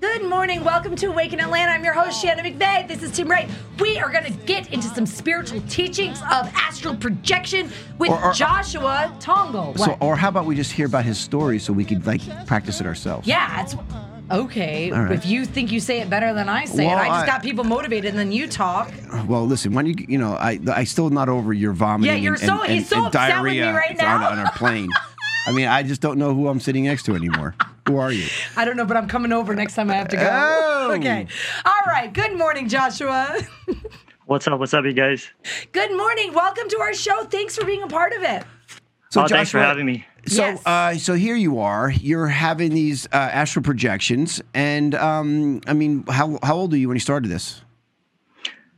Good morning. Welcome to Awaken Atlanta. I'm your host, Shannon McVeigh. This is Tim Wright. We are going to get into some spiritual teachings of astral projection with Or- or- Joshua Tongol. So, or how about we just hear about his story so we could like practice it ourselves? yeah, it's okay. All right. If you think you say it better than I say Well, it, I just I- got people motivated and then you talk. Well, listen, when you you know, I I still not over your vomiting. Yeah, you're and, so- and, he's so and upset with me diarrhea right on, now. on a plane. I mean, I just don't know who I'm sitting next to anymore. Who are you? I don't know, but I'm coming over next time I have to go. Oh. Okay. All right. Good morning, Joshua. What's up? What's up, you guys? Good morning. Welcome to our show. Thanks for being a part of it. So, oh, thanks for having me. So, Yes. uh, so here you are. You're having these uh, astral projections, and um, I mean, how how old are you when you started this?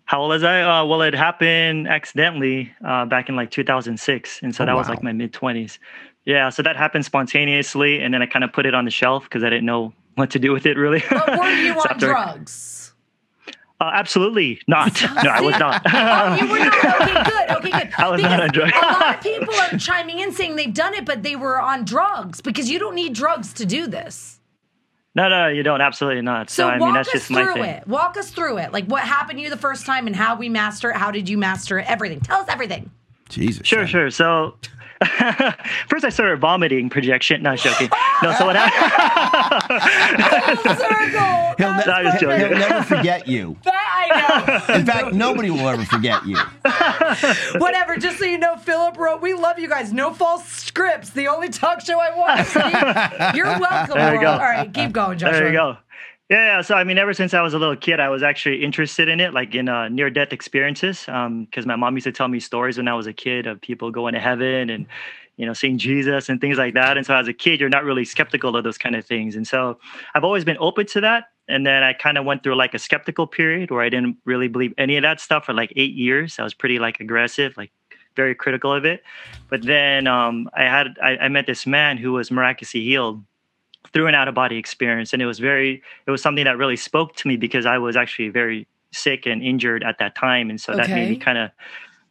How old was I? Uh, well, it happened accidentally uh, back in like 2006, and so Oh, that was like my mid 20s. Yeah, so that happened spontaneously, and then I kind of put it on the shelf because I didn't know what to do with it really. But were you So on drugs? Uh, absolutely not. No, I was not. Oh, you were not. Okay, good. Okay, good. I was not on drugs. A lot of people are chiming in saying they've done it, but they were on drugs because you don't need drugs to do this. No, no, you don't. Absolutely not. So So, I walk mean, that's us just my through thing. it. Walk us through it. Like what happened to you the first time and how we master it. How did you master it? Everything. Tell us everything. Jesus. Sure, sure. So first I started vomiting projection. No, joking. No, so what happened? Full circle. He'll, ne- That's No, I'm just joking. he'll never forget you. That I know. In fact, nobody will ever forget you. Whatever. Just so you know, Philip wrote, "We love you guys. No false scripts. The only talk show I want." You're welcome. There you go. All right, keep going, Joshua. There you go. Yeah. So I mean, ever since I was a little kid, I was actually interested in it, like in uh, near-death experiences, because my mom used to tell me stories when I was a kid of people going to heaven and you know seeing Jesus and things like that. And so as a kid, you're not really skeptical of those kind of things. And so I've always been open to that. And then I kind of went through like a skeptical period where I didn't really believe any of that stuff for like eight years. I was pretty like aggressive, like very critical of it. But then um, I had I, I met this man who was miraculously healed through an out of body experience and it was very it was something that really spoke to me because i was actually very sick and injured at that time and so that made me kind of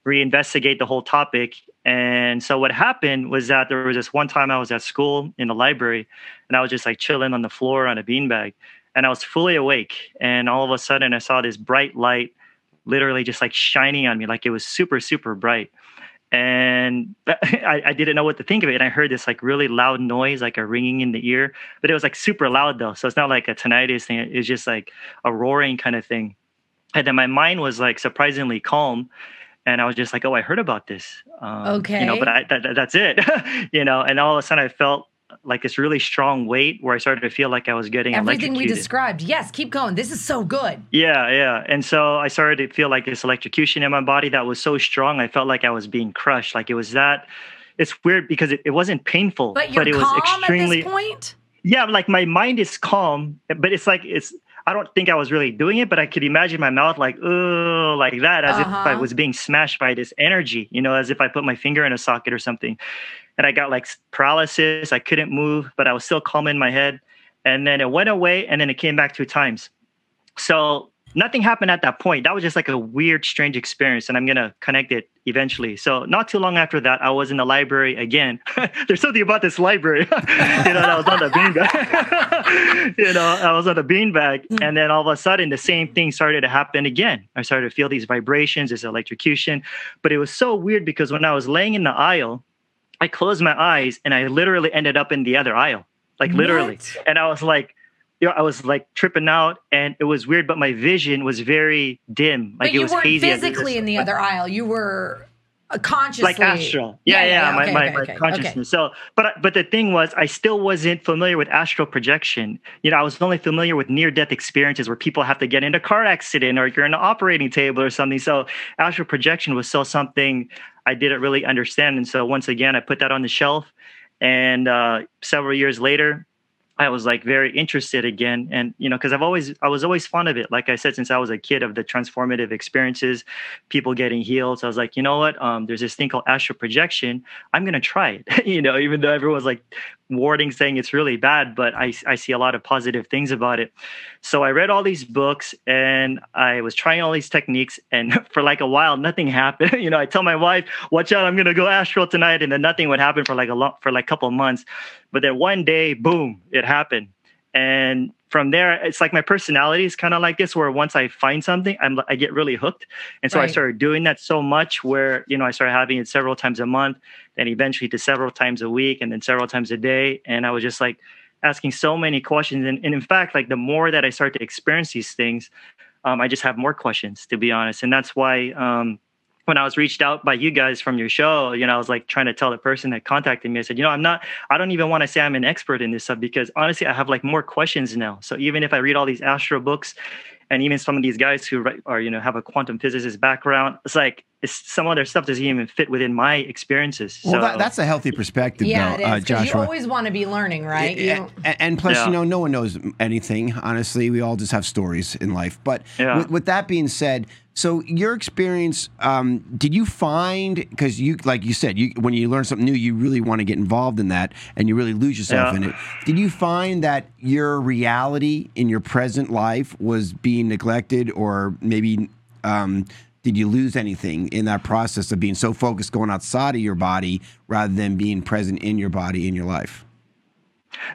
reinvestigate the whole topic. And so what happened was that there was this one time i was at school in the library and i was just like chilling on the floor on a beanbag and i was fully awake and all of a sudden i saw this bright light literally just like shining on me like it was super super bright and I, I didn't know what to think of it. And I heard this like really loud noise, like a ringing in the ear, but it was like super loud though. So it's not like a tinnitus thing. It's just like a roaring kind of thing. And then my mind was like surprisingly calm. And I was just like, oh, I heard about this. Um, You know, but I, that- that's it. you know, and all of a sudden I felt like this really strong weight where I started to feel like I was getting Everything we described. Yes, keep going. This is so good. Yeah, yeah. And so I started to feel like this electrocution in my body that was so strong. I felt like I was being crushed. Like it was that. It's weird because it, it wasn't painful, But you're it was extremely. at this point. Yeah, like my mind is calm, but it's like it's. I don't think I was really doing it, but I could imagine my mouth like, oh, like that, as if I Uh-huh. was being smashed by this energy, you know, as if I put my finger in a socket or something. And I got like paralysis. I couldn't move, but I was still calm in my head. And then it went away, and then it came back two times. So nothing happened at that point. That was just like a weird, strange experience, and I'm gonna connect it eventually. So not too long after that, I was in the library again. There's something about this library, you know. I was on the beanbag. you know, I was on the beanbag, mm. and then all of a sudden, the same thing started to happen again. I started to feel these vibrations, this electrocution, but it was so weird because when I was laying in the aisle, I closed my eyes and I literally ended up in the other aisle, like literally, What? and I was like you know, I was like tripping out and it was weird, but my vision was very dim. Like but it you was weren't hazy. physically in the other aisle. You were consciously. like astral. Yeah, yeah, my, okay, my, okay, my okay, consciousness. So, but but the thing was, I still wasn't familiar with astral projection. You know, I was only familiar with near death experiences where people have to get in a car accident or you're in an operating table or something. So, astral projection was still something I didn't really understand. And so, once again, I put that on the shelf. And uh, several years later, I was like very interested again, and you know, because I've always I was always fond of it. Like I said, since I was a kid, of the transformative experiences, people getting healed. So I was like, you know what? Um, there's this thing called astral projection. I'm gonna try it. you know, even though everyone's like warning saying it's really bad, but I I see a lot of positive things about it. So I read all these books and I was trying all these techniques, and for like a while, nothing happened. you know, I tell my wife, "Watch out, I'm gonna go astral tonight," and then nothing would happen for like a long for like a couple months. But then one day, boom, it happened. And from there, it's like my personality is kind of like this, where once I find something, I'm I get really hooked, and so Right. I started doing that so much, where you know I started having it several times a month, then eventually to several times a week, and then several times a day, and I was just like asking so many questions, and, and in fact, like the more that I start to experience these things, um, I just have more questions, to be honest, and that's why. Um, when I was reached out by you guys from your show, you know, I was like trying to tell the person that contacted me, I said, you know, I'm not, I don't even want to say I'm an expert in this stuff because honestly, I have like more questions now. So even if I read all these astro books and even some of these guys who are, you know, have a quantum physicist background, it's like, it's, some of their stuff doesn't even fit within my experiences. Well, so, that, that's a healthy perspective, Yeah, though, it uh, is. Because you always want to be learning, right? You A- and, plus, Yeah. you know, no one knows anything. Honestly, we all just have stories in life. But Yeah. with, with that being said, so your experience, um, did you find because you, like you said, you when you learn something new, you really want to get involved in that, and you really lose yourself Yeah. in it. Did you find that your reality in your present life was being neglected, or maybe? Um, did you lose anything in that process of being so focused going outside of your body rather than being present in your body in your life?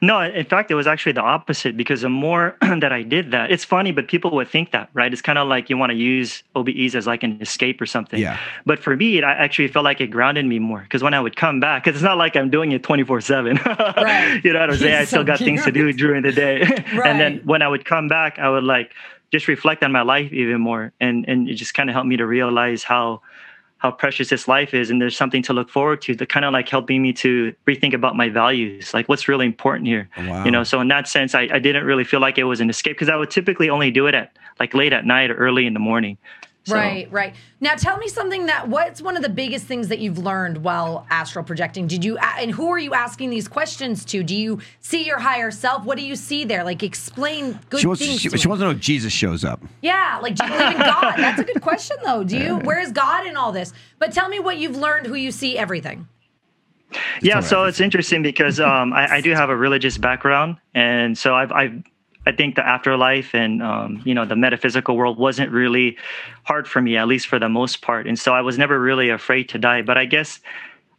No, in fact, it was actually the opposite because the more that I did that, it's funny, but people would think that, right? It's kind of like you want to use OBEs as like an escape or something. Yeah. But for me, it I actually felt like it grounded me more because when I would come back, because it's not like I'm doing it 24 7. Right. You know what I'm saying? I still so got things to do during the day. and then when I would come back, I would like just reflect on my life even more. And, and it just kind of helped me to realize how how precious this life is and there's something to look forward to that kind of like helping me to rethink about my values like what's really important here Wow. you know so in that sense I, I didn't really feel like it was an escape because i would typically only do it at like late at night or early in the morning So- Right, right. Now tell me something that what's one of the biggest things that you've learned while astral projecting? Did you and who are you asking these questions to? Do you see your higher self? What do you see there? Like explain good She wants, things. she, to she wants to know if Jesus shows up. Yeah, like do you believe in God? That's a good question though. Do you where is God in all this? But tell me what you've learned, who you see, everything. yeah all so it's interesting because um, I, I do have a religious background and so i've, I've I think the afterlife and um, you know the metaphysical world wasn't really hard for me, at least for the most part. And so I was never really afraid to die. But I guess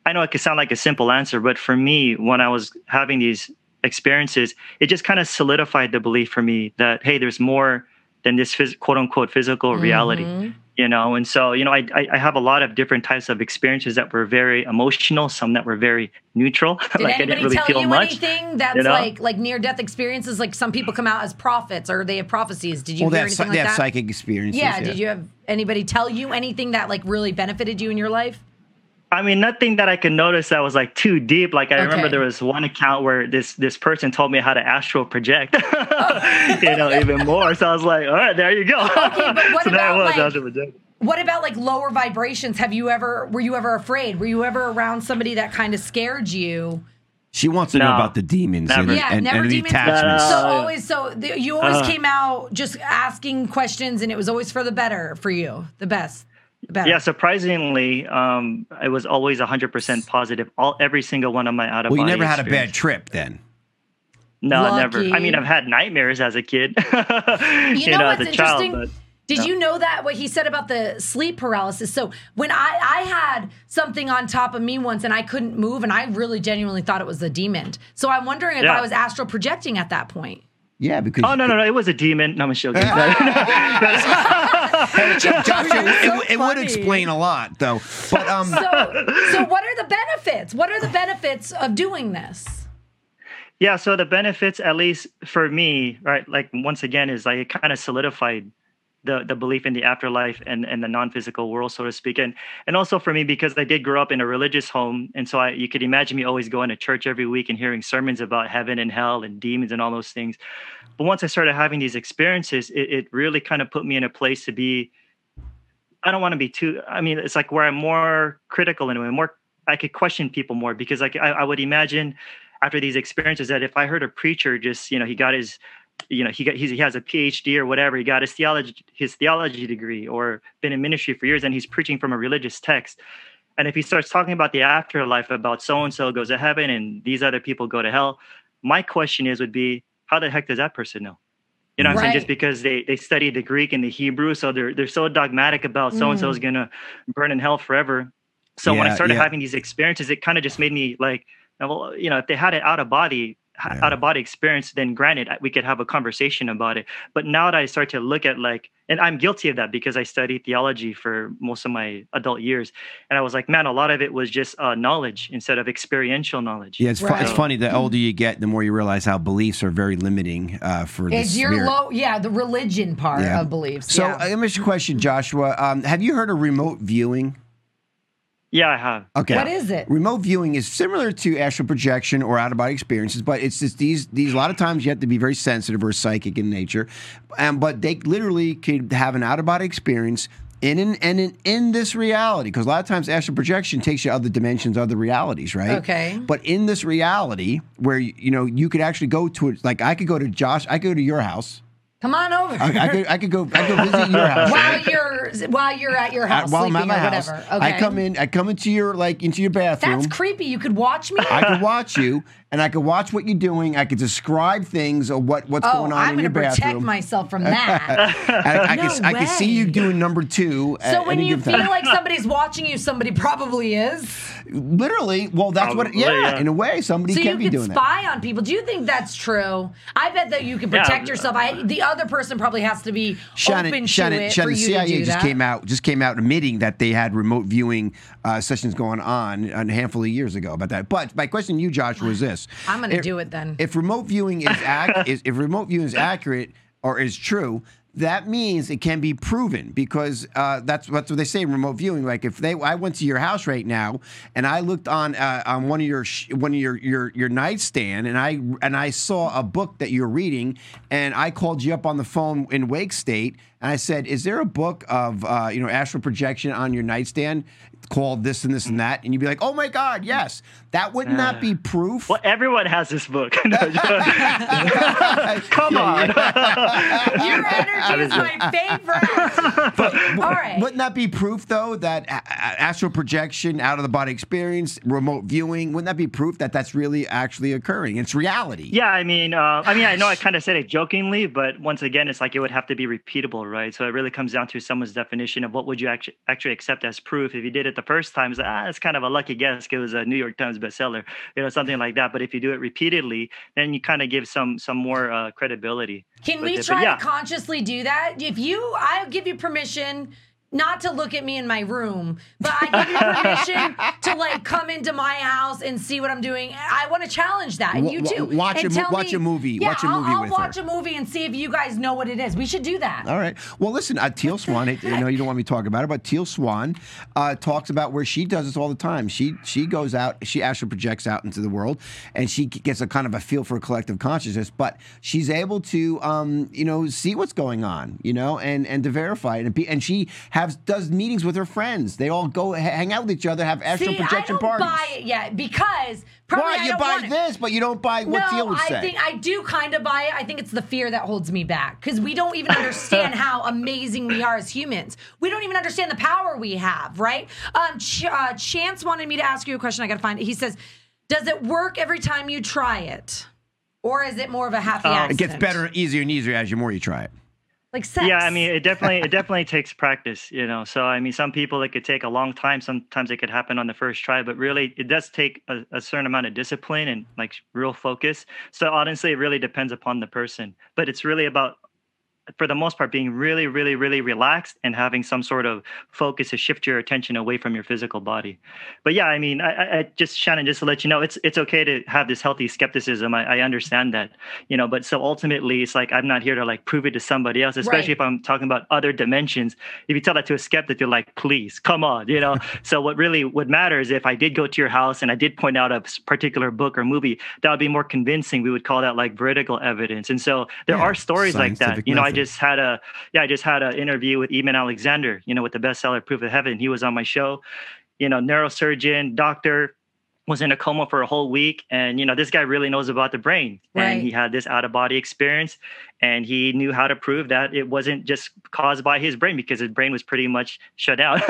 I know it could sound like a simple answer, but for me, when I was having these experiences, it just kind of solidified the belief for me that hey, there's more than this phys- quote unquote physical reality. You know, and so you know, I, I I have a lot of different types of experiences that were very emotional, some that were very neutral. Did like I didn't really tell feel you much. anything that's you know? like like near death experiences? Like some people come out as prophets or they have prophecies. Did you Well, they hear have, anything they like have that? psychic experiences. yeah, Did you have anybody tell you anything that like really benefited you in your life? I mean, nothing that I could notice that was like too deep. Like I remember there was one account where this this person told me how to astral project, you know, even more. So I was like, all right, there you go. Okay, but what so there I about, was like- astral projecting. What about like lower vibrations? Have you ever were you ever afraid? Were you ever around somebody that kind of scared you? She wants to know about the demons and, Never. Yeah, and, never and the demons. attachments. So always so the, you always uh. came out just asking questions and it was always for the better for you. The best. The better. Yeah, surprisingly, um, I was always 100% positive. All every single one of my out of well, you never had a bad trip then. No, never. I mean, I've had nightmares as a kid. You, know, as what's a child, interesting? but Did no. you know that what he said about the sleep paralysis? So when I I had something on top of me once and I couldn't move, and I really genuinely thought it was a demon. So I'm wondering if Yeah. I was astral projecting at that point. Yeah, because Oh no, no, no! It was a demon. No, I'm joking. Joshua, it, so it, it would explain a lot, though. But um, So so what are the benefits? What are the benefits of doing this? Yeah, so the benefits, at least for me, right, like once again, is like it kind of solidified the the belief in the afterlife and and the non-physical world, so to speak, and and also for me because I did grow up in a religious home, and so I you could imagine me always going to church every week and hearing sermons about heaven and hell and demons and all those things. But once I started having these experiences, it, it really kind of put me in a place to be. I don't want to be too. I mean, it's like where I'm more critical in a way, more. I could question people more because like I, I would imagine after these experiences that if I heard a preacher just you know he got his you know he got he's, he has a PhD or whatever he got his theology his theology degree or been in ministry for years and he's preaching from a religious text. And if he starts talking about the afterlife about so and so goes to heaven and these other people go to hell my question is would be how the heck does that person know? You know what I'm saying? Just because they they study the Greek and the Hebrew so they're they're so dogmatic about so and so is mm. going to burn in hell forever. So when I started yeah. having these experiences it kind of just made me like well, you know, if they had it out of body, Yeah. out of body experience, then granted, we could have a conversation about it. But now that I start to look at like, and I'm guilty of that because I studied theology for most of my adult years, and I was like, man, a lot of it was just uh, knowledge instead of experiential knowledge. Yeah, it's, fu- it's funny. The older you get, the more you realize how beliefs are very limiting uh, for the Is your spirit. low? Yeah, the religion part Yeah. of beliefs. So yeah. uh, let me ask you a question, Joshua. Um, have you heard of remote viewing? Yeah, I have. Okay. What is it? Remote viewing is similar to astral projection or out of body experiences, but it's just these these a lot of times you have to be very sensitive or psychic in nature. Um, but they literally could have an out of body experience in an, and in, in this reality because a lot of times astral projection takes you other dimensions, other realities, right? Okay. But in this reality where you you know you could actually go to it, like I could go to Josh, I could go to your house. Come on over. I, I could I could go I could go visit your house. while you're while you're at your house uh, while I'm sleeping at my house, whatever. Okay. I come in. I come into your like into your bathroom. That's creepy. You could watch me. I could watch you, and I could watch what you're doing. I could describe things or what what's oh, going on I'm in your bathroom. gonna protect myself from that. I, I, No could, I could see you doing number two. so when any you feel time. like somebody's watching you, somebody probably is. literally, well, that's what. Probably, Yeah, yeah. in a way, somebody So can be could doing that. So you can spy on people. Do you think that's true? I bet that you can Yeah. protect yourself. I, the other person probably has to be Shannon, open Shannon, to it Shannon, for you CIA to do just that. came out just came out admitting that they had remote viewing uh, sessions going on a handful of years ago about that. But my question to you, Joshua, is this: I'm gonna do it then. If remote viewing is, ac- is if remote viewing is accurate or is true, that means it can be proven because uh, that's that's what they say in remote viewing. Like if they, I went to your house right now and I looked on uh, on one of your sh- one of your your your nightstand and I and I saw a book that you're reading and I called you up on the phone in wake state and I said, "Is there a book of uh, you know astral projection on your nightstand called this and this and that?" And you'd be like, "Oh my God, yes." That would not be proof. Well, everyone has this book. No, Come on. Your energy is my favorite. All right. Wouldn't that be proof, though, that a- a- astral projection, out of the body experience, remote viewing, wouldn't that be proof that that's really actually occurring? It's reality. Yeah, I mean, uh, I mean, I know I kind of said it jokingly, but once again, it's like it would have to be repeatable, right? So it really comes down to someone's definition of what would you actually actually accept as proof. If you did it the first time, it's like, ah, it's kind of a lucky guess. It was a New York Times bestseller, you know, something like that. But if you do it repeatedly, then you kind of give some some more uh, credibility. Can we it. But try yeah. to consciously do that? If you, I'll give you permission not to look at me in my room, but I give you permission to like come into my house and see what I'm doing. I want to challenge that, and you too. watch And a watch me- a movie. Yeah, Watch a I'll, movie I'll with watch her. a movie and see if you guys know what it is. We should do that. All right. Well, listen, uh, Teal Swan. I I know you don't want me to talk about it, but Teal Swan uh, talks about where she does this all the time. She she goes out, she actually projects out into the world, and she gets a kind of a feel for a collective consciousness. But she's able to, um, you know, see what's going on, you know, and and to verify it. And, be, and she has does meetings with her friends. They all go hang out with each other, have astral See, I projection don't parties. buy it yet because probably Why I you don't buy want it. this, but you don't buy what Teal no, would I say? think I do kind of buy it. I think it's the fear that holds me back because we don't even understand how amazing we are as humans. We don't even understand the power we have, right? Um, Ch- uh, Chance wanted me to ask you a question. I got to find it. He says, "Does it work every time you try it, or is it more of a happy Um, it gets better, easier, and easier as you more you try it. Like sex. Yeah, I mean, it definitely it definitely takes practice, you know. So I mean, some people it could take a long time. Sometimes it could happen on the first try, but really, it does take a, a certain amount of discipline and like real focus. So honestly, it really depends upon the person. But it's really about for the most part, being really, really, really relaxed and having some sort of focus to shift your attention away from your physical body. But yeah, I mean, I, I- just Shannon, just to let you know, it's it's okay to have this healthy skepticism. I, I understand that, you know. But so ultimately, it's like I'm not here to like prove it to somebody else, especially Right. if I'm talking about other dimensions. If you tell that to a skeptic, they're like, please, come on, you know. so what really would matter is if I did go to your house and I did point out a particular book or movie, that would be more convincing. We would call that like veridical evidence. And so there Yeah, are stories like that. You know. Just had a yeah, I just had an interview with Eben Alexander, you know, with the bestseller Proof of Heaven. He was on my show, you know, neurosurgeon, doctor, was in a coma for a whole week. And, you know, this guy really knows about the brain. Right. And he had this out of body experience. And he knew how to prove that it wasn't just caused by his brain because his brain was pretty much shut out.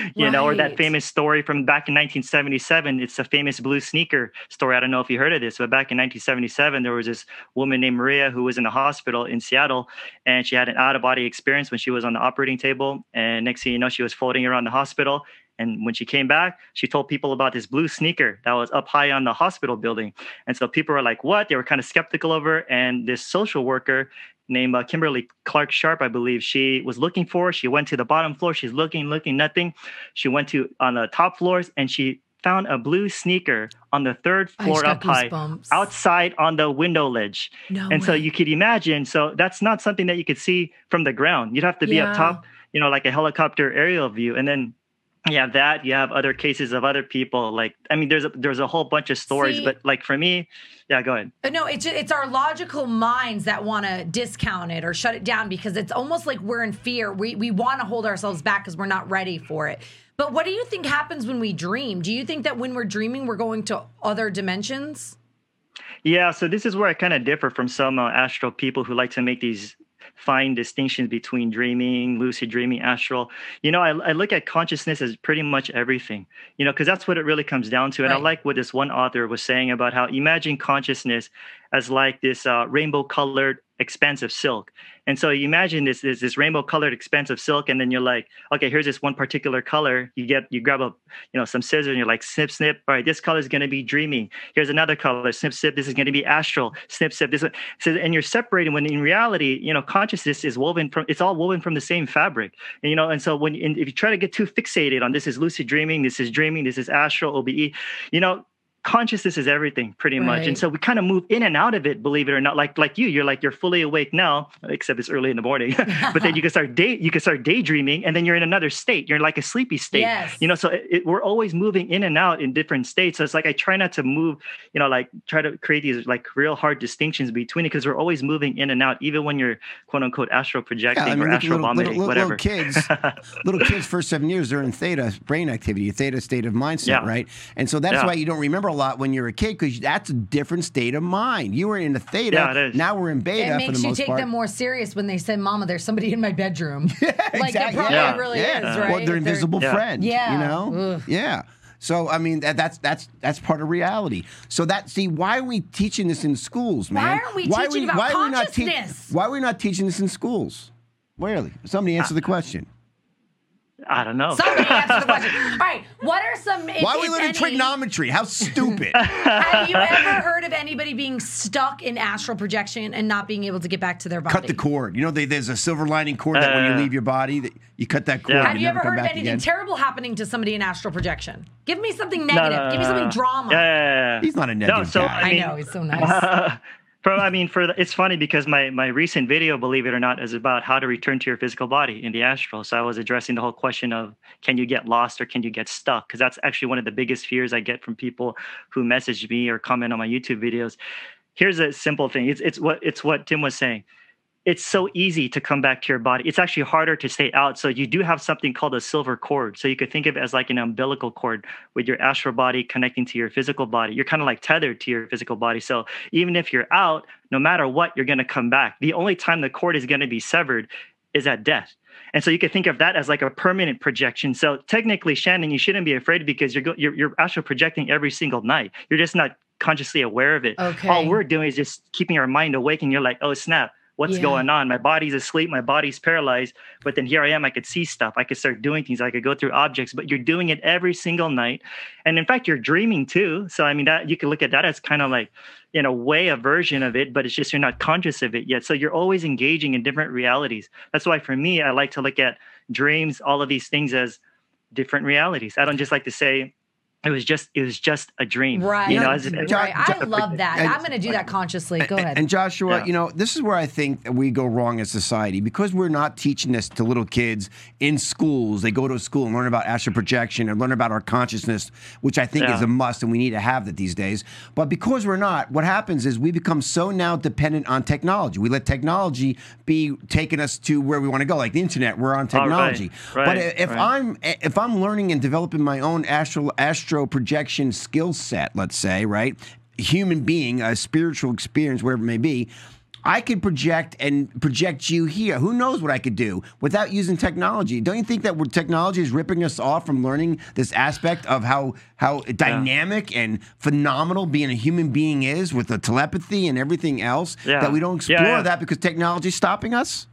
you know, or that famous story from back in 1977. It's a famous blue sneaker story. I don't know if you heard of this, but back in 1977, there was this woman named Maria who was in the hospital in Seattle and she had an out of body experience when she was on the operating table. And next thing you know, she was floating around the hospital And when she came back, she told people about this blue sneaker that was up high on the hospital building. And so people were like, what? They were kind of skeptical of her. And this social worker named uh, Kimberly Clark Sharp, I believe, she was looking for. Her. She went to the bottom floor. She's looking, looking, nothing. She went to on the top floors and she found a blue sneaker on the third floor up high outside on the window ledge. No and way. so you could imagine, so that's not something that you could see from the ground. You'd have to be yeah. up top, you know, like a helicopter aerial view. And then you have that you have other cases of other people like i mean there's a there's a whole bunch of stories See, but like for me yeah go ahead. No it's it's our logical minds that want to discount it or shut it down because it's almost like we're in fear. We we want to hold ourselves back because we're not ready for it. But what do you think happens when we dream? Do you think that when we're dreaming we're going to other dimensions? Yeah so this is where i kind of differ from some uh, astral people who like to make these fine distinctions between dreaming, lucid dreaming, astral. You know, I, I look at consciousness as pretty much everything, you know, because that's what it really comes down to. And right. I like what this one author was saying about how imagine consciousness as like this uh, rainbow colored expanse of silk. And so you imagine this, this this rainbow colored expanse of silk, and then you're like, okay, here's this one particular color. You get you grab a you know some scissors and you're like snip snip. All right, this color is going to be dreamy. Here's another color. Snip snip. This is going to be astral. Snip snip. This. So and you're separating when in reality, you know, consciousness is woven from. It's all woven from the same fabric. And you know, and so when if you try to get too fixated on this is lucid dreaming, this is dreaming, this is astral, OBE, you know, consciousness is everything pretty right. much and so we kind of move in and out of it believe it or not like like you you're like you're fully awake now except it's early in the morning but then you can start day you can start daydreaming and then you're in another state you're in like a sleepy state yes. you know so it, it, we're always moving in and out in different states so it's like i try not to move you know like try to create these like real hard distinctions between it because we're always moving in and out even when you're quote unquote astral projecting yeah, I mean, or astral little, vomiting little, whatever little kids little kids first seven years they're in theta brain activity theta state of mindset yeah. right and so that's yeah. why you don't remember a lot when you're a kid because that's a different state of mind. You were in a theta. Yeah, it is. Now we're in beta. It makes you take part. them more serious when they say, "Mama, there's somebody in my bedroom." yeah, like exactly. it probably yeah. really yeah. is, right? Well, their invisible yeah. friend. Yeah. You know. Ugh. Yeah. So I mean that, that's that's that's part of reality. So that see why are we teaching this in schools, man? Why aren't we why teaching we, about why consciousness? Are we not te- why are we not teaching this in schools? Really? Somebody answer the question. I don't know. Somebody answer the question. All right. What are some? If, Why are we learning any, trigonometry? How stupid. have you ever heard of anybody being stuck in astral projection and not being able to get back to their body? Cut the cord. You know, they, there's a silver lining cord that when you uh, leave your body, that you cut that cord. Yeah. Have you ever heard of anything again? terrible happening to somebody in astral projection? Give me something negative. No, no, no, Give me something drama. Yeah, yeah, yeah, He's not a negative no, so, guy. I, mean, I know. He's so nice. I mean, for the, it's funny because my my recent video, believe it or not, is about how to return to your physical body in the astral. So I was addressing the whole question of can you get lost or can you get stuck? Because that's actually one of the biggest fears I get from people who message me or comment on my YouTube videos. Here's a simple thing. It's it's what it's what Tim was saying it's so easy to come back to your body. It's actually harder to stay out. So you do have something called a silver cord. So you could think of it as like an umbilical cord with your astral body connecting to your physical body. You're kind of like tethered to your physical body. So even if you're out, no matter what, you're going to come back. The only time the cord is going to be severed is at death. And so you could think of that as like a permanent projection. So technically, Shannon, you shouldn't be afraid because you're go- you're, you're astral projecting every single night. You're just not consciously aware of it. Okay. All we're doing is just keeping our mind awake, and you're like, oh snap, what's yeah. going on? My body's asleep my body's paralyzed but then here i am i could see stuff i could start doing things i could go through objects but you're doing it every single night. And in fact you're dreaming too. So i mean that you can look at that as kind of like in a way a version of it but it's just you're not conscious of it yet. So you're always engaging in different realities. That's why for me i like to look at dreams all of these things as different realities. I don't just like to say it was just it was just a dream right you know as, right. i love that and, i'm going to do that consciously go ahead and joshua yeah. you know this is where i think we go wrong as society because we're not teaching this to little kids in schools they go to school and learn about astral projection and learn about our consciousness which i think yeah. is a must and we need to have that these days but because we're not what happens is we become so now dependent on technology we let technology be taking us to where we want to go like the internet we're on technology oh, right. right. but if right. i'm if i'm learning and developing my own astral astral astro projection skill set, let's say, right? Human being, a spiritual experience, wherever it may be, I could project and project you here. Who knows what I could do without using technology? Don't you think that technology is ripping us off from learning this aspect of how how yeah. dynamic and phenomenal being a human being is with the telepathy and everything else? Yeah. That we don't explore yeah, that because technology is stopping us.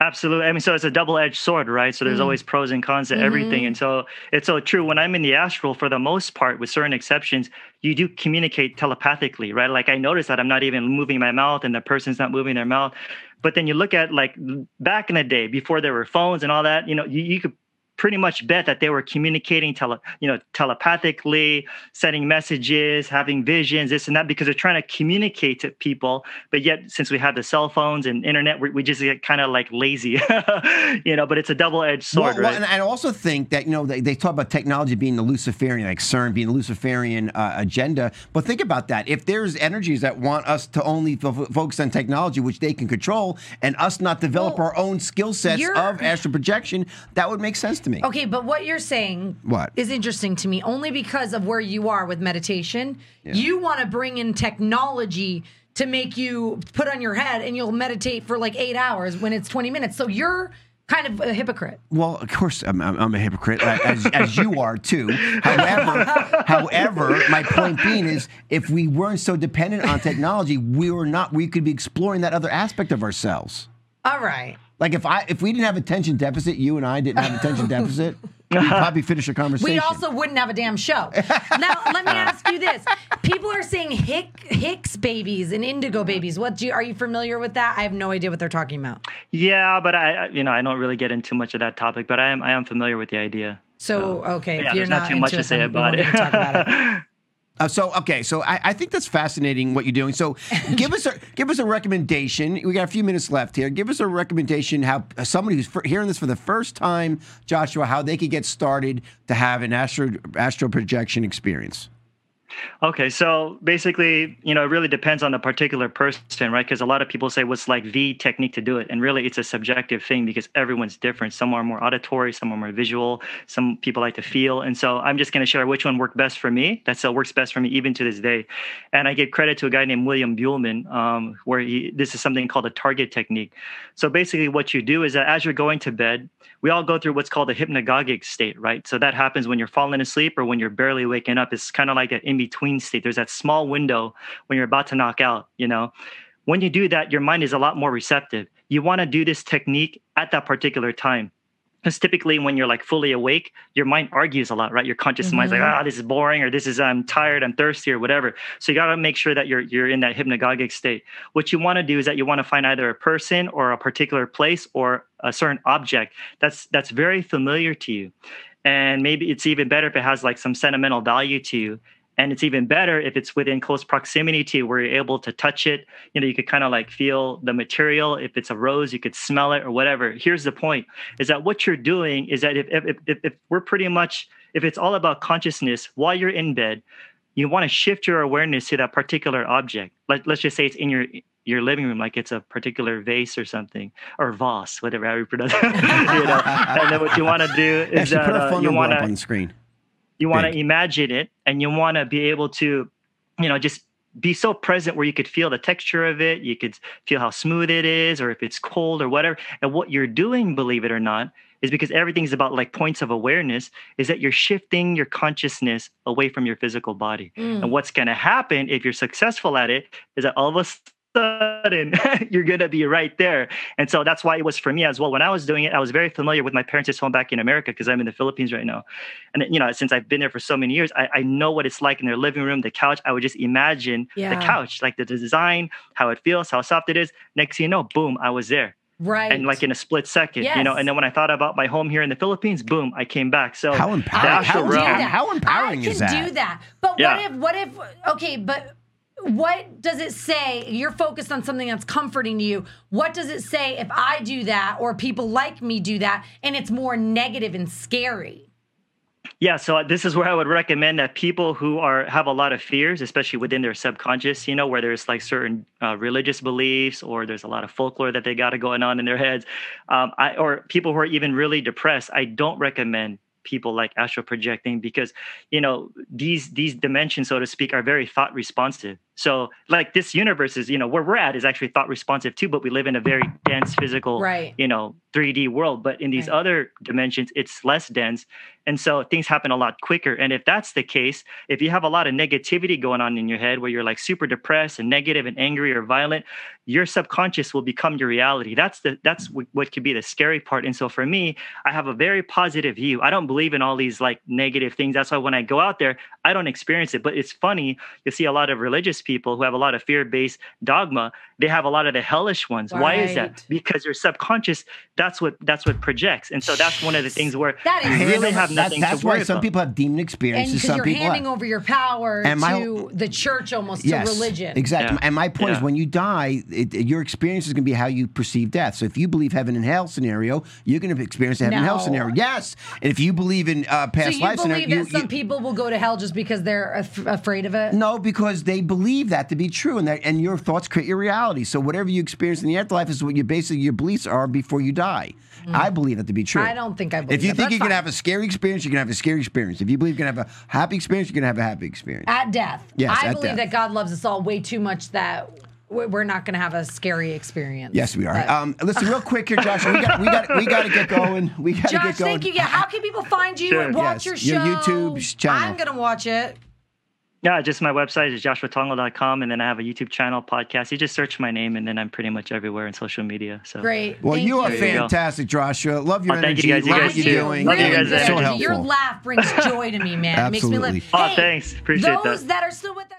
Absolutely. I mean, so it's a double edged sword, right? So there's Mm. always pros and cons to everything. And so it's so true. When I'm in the astral, for the most part, with certain exceptions, you do communicate telepathically, right? Like I notice that I'm not even moving my mouth and the person's not moving their mouth. But then you look at like back in the day before there were phones and all that, you know, you, you could pretty much bet that they were communicating tele, you know, telepathically, sending messages, having visions, this and that, because they're trying to communicate to people. But yet, since we have the cell phones and internet, we, we just get kind of like lazy, you know. But it's a double-edged sword, Well, right? well, and I also think that you know they, they talk about technology being the Luciferian, like CERN being the Luciferian uh, agenda. But think about that: if there's energies that want us to only fo- focus on technology, which they can control, and us not develop Well, our own skill sets of astral projection, that would make sense to me. Okay, but what you're saying What? is interesting to me only because of where you are with meditation. You want to bring in technology to make you put on your head and you'll meditate for like eight hours when it's 20 minutes. So you're kind of a hypocrite. Well, of course, I'm, I'm, I'm a hypocrite, as, as you are too. However, however, my point being is, if we weren't so dependent on technology, we were not. We could be exploring that other aspect of ourselves. All right. Like if I if we didn't have attention deficit, you and I didn't have attention deficit, we'd probably finish a conversation. We also wouldn't have a damn show. now, let me ask you this: People are saying Hick, Hicks babies and Indigo babies. What do you, are you familiar with that? I have no idea what they're talking about. yeah, but I, I- you know, I don't really get into much of that topic, but I am, I am familiar with the idea. So, okay, Yeah, if you're there's not not too much to say about it. about it. Uh, so okay, so I, I think that's fascinating what you're doing. So give us a give us a recommendation. We got a few minutes left here. Give us a recommendation how uh, somebody who's for, hearing this for the first time, Joshua, how they could get started to have an astro astral projection experience. Okay, so basically, you know, it really depends on the particular person, right? Because a lot of people say what's like the technique to do it, and really, it's a subjective thing because everyone's different. Some are more auditory, some are more visual, some people like to feel, and so I'm just going to share which one worked best for me. That still works best for me even to this day, and I give credit to a guy named William Buhlman, um, where he this is something called a target technique. So basically, what you do is that as you're going to bed, we all go through what's called a hypnagogic state, right? So that happens when you're falling asleep or when you're barely waking up. It's kind of like an in between state. There's that small window when you're about to knock out, you know? When you do that, your mind is a lot more receptive. You want to do this technique at that particular time. Because typically, when you're like fully awake, your mind argues a lot, right? Your conscious mind's like, ah, this is boring, or this is I'm tired, I'm thirsty, or whatever. So you got to make sure that you're you're in that hypnagogic state. What you want to do is that you want to find either a person or a particular place or a certain object that's that's very familiar to you, and maybe it's even better if it has like some sentimental value to you. And it's even better if it's within close proximity to you where you're able to touch it. You know, you could kind of like feel the material. If it's a rose, you could smell it or whatever. Here's the point is that what you're doing is that if, if, if, if we're pretty much, if it's all about consciousness while you're in bed, you want to shift your awareness to that particular object. Let, let's just say it's in your your living room, like it's a particular vase or something, or vase, whatever how you pronounce it. you know? And then what you want to do is Actually, that put a uh, phone you want up on the screen. You want to imagine it and you want to be able to you know just be so present where you could feel the texture of it you could feel how smooth it is or if it's cold or whatever. And what you're doing believe it or not is because everything's about like points of awareness is that you're shifting your consciousness away from your physical body. Mm. and what's going to happen if you're successful at it is that all of a sudden you're going to be right there and so that's why it was for me as well when i was doing it i was very familiar with my parents' home back in america because i'm in the philippines right now and you know since i've been there for so many years I, I know what it's like in their living room the couch i would just imagine Yeah. the couch like the design how it feels how soft it is next thing you know boom i was there Right. and like in a split second you know and then when i thought about my home here in the philippines boom i came back so How empowering! astral How, how, how empowering I can is that? do that. But Yeah. what if what if okay, but what does it say? You're focused on something that's comforting to you. What does it say if I do that or people like me do that and it's more negative and scary? Yeah, so this is where I would recommend that people who are have a lot of fears, especially within their subconscious, you know, where there's like certain uh, religious beliefs or there's a lot of folklore that they got going on in their heads, um, I, or people who are even really depressed. I don't recommend people like astral projecting because you know these these dimensions so to speak are very thought responsive So, like this universe is, you know, where we're at is actually thought responsive too, but we live in a very dense physical, Right. you know, 3D world. But in these Right. other dimensions, it's less dense. And so things happen a lot quicker. And if that's the case, if you have a lot of negativity going on in your head where you're like super depressed and negative and angry or violent, your subconscious will become your reality. That's the that's what, what could be the scary part. And so for me, I have a very positive view. I don't believe in all these like negative things. That's why when I go out there, I don't experience it. But it's funny, you see a lot of religious people who have a lot of fear-based dogma, they have a lot of the hellish ones. Why is that? Because your subconscious, that's what that's what projects. And so that's one of the things where That is you really really- have That's, nothing that's to worry why some about. people have demon experiences. because Some you're people handing have. over your power And my to the church almost, Yes, to religion. exactly. Yeah. And my point is, when you die, it, your experience is going to be how you perceive death. So if you believe heaven and hell scenario, you're going to experience a heaven and hell scenario. Yes. And if you believe in uh, So past you life believe scenario, that you, some people will go to hell just because they're af- afraid of it? No, because they believe that to be true, and that and your thoughts create your reality. So whatever you experience in the afterlife is what your basically your beliefs are before you die. I believe that to be true. Mm. I don't think I believe If you that, think you're that's gonna have a scary experience, you're gonna have a scary experience. If you believe you're gonna have a happy experience, you're gonna have a happy experience. At death. Yes, I at believe death. that God loves us all way too much that we- we're not going to have a scary experience. yes, we are. But- Um, listen, real quick here, Josh. We got we got we got to get going. We got to Josh, get going. thank you. Yeah, how can people find you Sure. and watch Yes, your show? your YouTube channel. I'm going to watch it. Yeah, just my website is joshuatongol.com and then I have a YouTube channel podcast. You just search my name and then I'm pretty much everywhere in social media. So Great. Well, Thank you are you fantastic, Joshua. Love your Oh, thank energy. you guys. You Love guys what you're doing. Love you guys. So helpful. Your laugh brings joy to me, man. It makes me live. Absolutely. Oh, thanks. Appreciate those that. that are still with us.